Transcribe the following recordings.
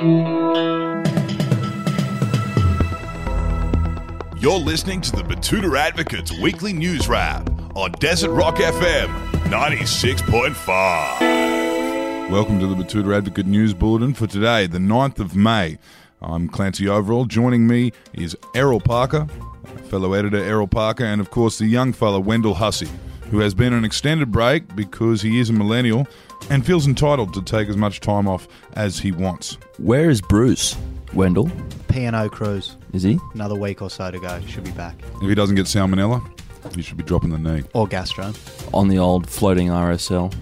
You're listening to the Betoota Advocates Weekly News Wrap on Desert Rock FM 96.5. Welcome to the Betoota Advocate News Bulletin for today, the 9th of May. I'm Clancy Overall. Joining me is Errol Parker, fellow editor Errol Parker, and of course the young fellow Wendell Hussey, who has been on an extended break because he is a millennial and feels entitled to take as much time off as he wants. Where is Bruce? Wendell? P&O cruise. Is he? Another week or so to go. Should be back. If he doesn't get salmonella, he should be dropping the knee. Or gastro. On the old floating RSL.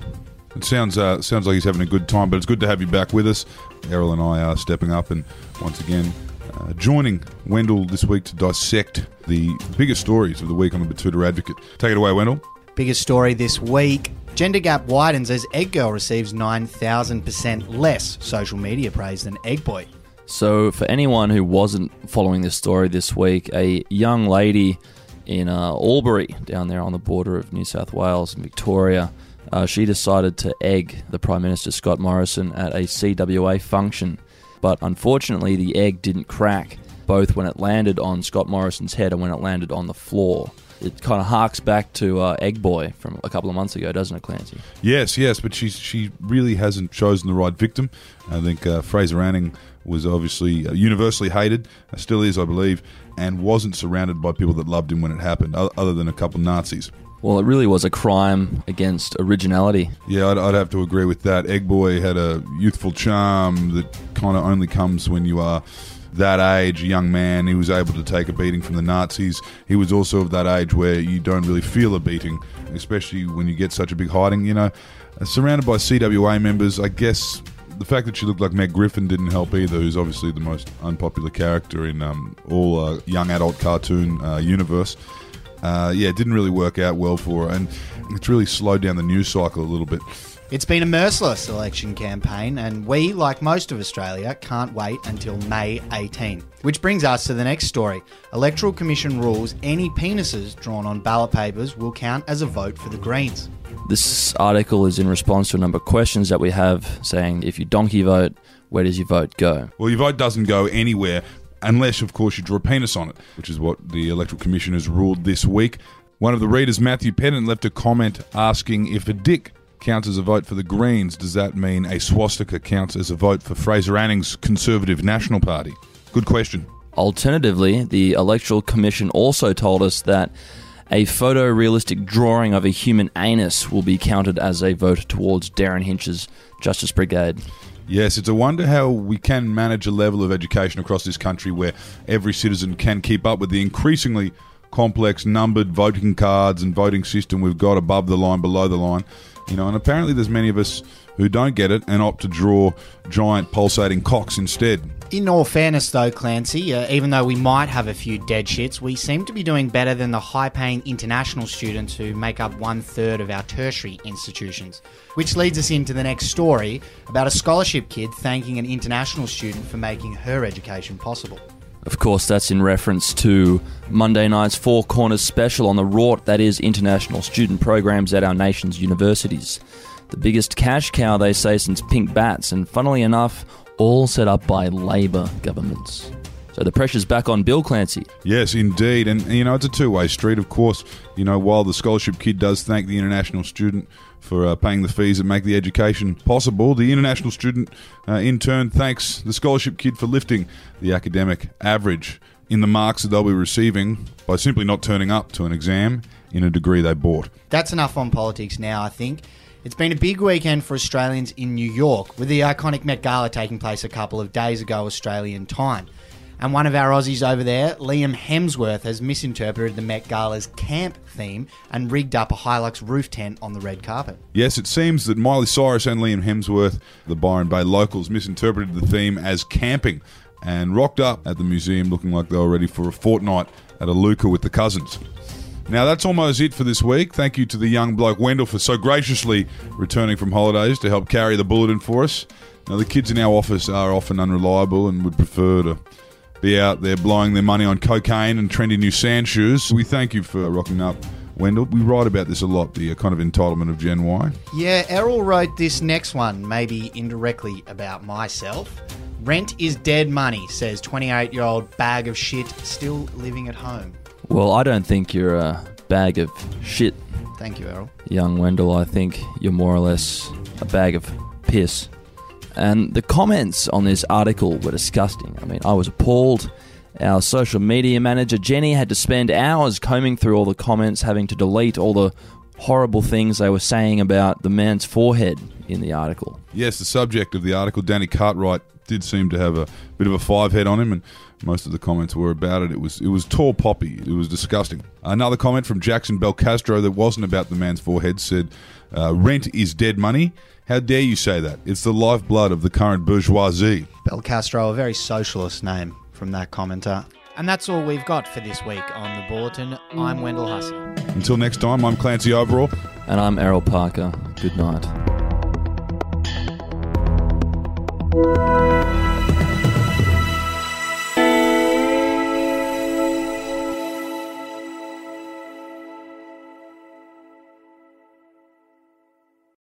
It sounds uh, sounds like he's having a good time, but it's good to have you back with us. Errol and I are stepping up and once again uh, joining Wendell this week to dissect the biggest stories of the week on the Betoota Advocate. Take it away, Wendell. Biggest story this week. Gender gap widens as Egg Girl receives 9,000% less social media praise than Egg Boy. So, for anyone who wasn't following this story this week, a young lady in uh, Albury, down there on the border of New South Wales and Victoria, uh, she decided to egg the Prime Minister Scott Morrison at a CWA function. But unfortunately, the egg didn't crack, both when it landed on Scott Morrison's head and when it landed on the floor. It kind of harks back to uh, Egg Boy from a couple of months ago, doesn't it, Clancy? Yes, yes, but she she really hasn't chosen the right victim. I think uh, Fraser Anning was obviously uh, universally hated, uh, still is, I believe, and wasn't surrounded by people that loved him when it happened, other than a couple of Nazis. Well, it really was a crime against originality. Yeah, I'd, I'd have to agree with that. Egg Boy had a youthful charm that kind of only comes when you are that age, young man. He was able to take a beating from the Nazis. He was also of that age where you don't really feel a beating, especially when you get such a big hiding. You know, Uh, surrounded by CWA members, I guess the fact that she looked like Meg Griffin didn't help either, who's obviously the most unpopular character in um, all uh, young adult cartoon uh, universe. Uh, yeah, it didn't really work out well for her, and it's really slowed down the news cycle a little bit. It's been a merciless election campaign, and we, like most of Australia, can't wait until May 18. Which brings us to the next story. Electoral Commission rules any penises drawn on ballot papers will count as a vote for the Greens. This article is in response to a number of questions that we have saying if you donkey vote, where does your vote go? Well, your vote doesn't go anywhere unless, of course, you draw a penis on it, which is what the Electoral Commission has ruled this week. One of the readers, Matthew Pennant, left a comment asking if a dick counts as a vote for the Greens, does that mean a swastika counts as a vote for Fraser Anning's Conservative National Party? Good question. Alternatively, the Electoral Commission also told us that a photorealistic drawing of a human anus will be counted as a vote towards Derryn Hinch's Justice Brigade. Yes, it's a wonder how we can manage a level of education across this country where every citizen can keep up with the increasingly complex numbered voting cards and voting system we've got above the line, below the line. You know, and apparently there's many of us who don't get it and opt to draw giant pulsating cocks instead. In all fairness, though, Clancy, uh, even though we might have a few dead shits, we seem to be doing better than the high paying international students who make up one third of our tertiary institutions. Which leads us into the next story about a scholarship kid thanking an international student for making her education possible. Of course, that's in reference to Monday night's Four Corners special on the Rort, that is, international student programs at our nation's universities. The biggest cash cow, they say, since pink bats, and funnily enough, all set up by Labor governments. So the pressure's back on Bill Clancy. Yes, indeed. And, you know, it's a two way street, of course. You know, while the scholarship kid does thank the international student for uh, paying the fees that make the education possible, the international student, uh, in turn, thanks the scholarship kid for lifting the academic average in the marks that they'll be receiving by simply not turning up to an exam in a degree they bought. That's enough on politics now, I think. It's been a big weekend for Australians in New York, with the iconic Met Gala taking place a couple of days ago, Australian time. And one of our Aussies over there, Liam Hemsworth, has misinterpreted the Met Gala's camp theme and rigged up a Hilux roof tent on the red carpet. Yes, it seems that Miley Cyrus and Liam Hemsworth, the Byron Bay locals, misinterpreted the theme as camping and rocked up at the museum looking like they were ready for a fortnight at a Luca with the cousins. Now, that's almost it for this week. Thank you to the young bloke Wendell for so graciously returning from holidays to help carry the bulletin for us. Now, the kids in our office are often unreliable and would prefer to be out there blowing their money on cocaine and trendy new sand shoes. We thank you for rocking up, Wendell. We write about this a lot, the uh, kind of entitlement of Gen Y. Yeah, Errol wrote this next one, maybe indirectly about myself. Rent is dead money, says 28 year old bag of shit still living at home. Well, I don't think you're a bag of shit, Thank you, Errol. young Wendell. I think you're more or less a bag of piss. And the comments on this article were disgusting. I mean, I was appalled. Our social media manager, Jenny, had to spend hours combing through all the comments, having to delete all the horrible things they were saying about the man's forehead in the article. Yes, the subject of the article, Danny Cartwright, did seem to have a bit of a five head on him, and most of the comments were about it. It was it was tall poppy. It was disgusting. Another comment from Jackson Belcastro that wasn't about the man's forehead said, uh, "Rent is dead money." How dare you say that? It's the lifeblood of the current bourgeoisie. Belcastro, a very socialist name from that commenter. And that's all we've got for this week on the Bulletin. I'm Wendell Hussey. Until next time, I'm Clancy Overall. And I'm Errol Parker. Good night.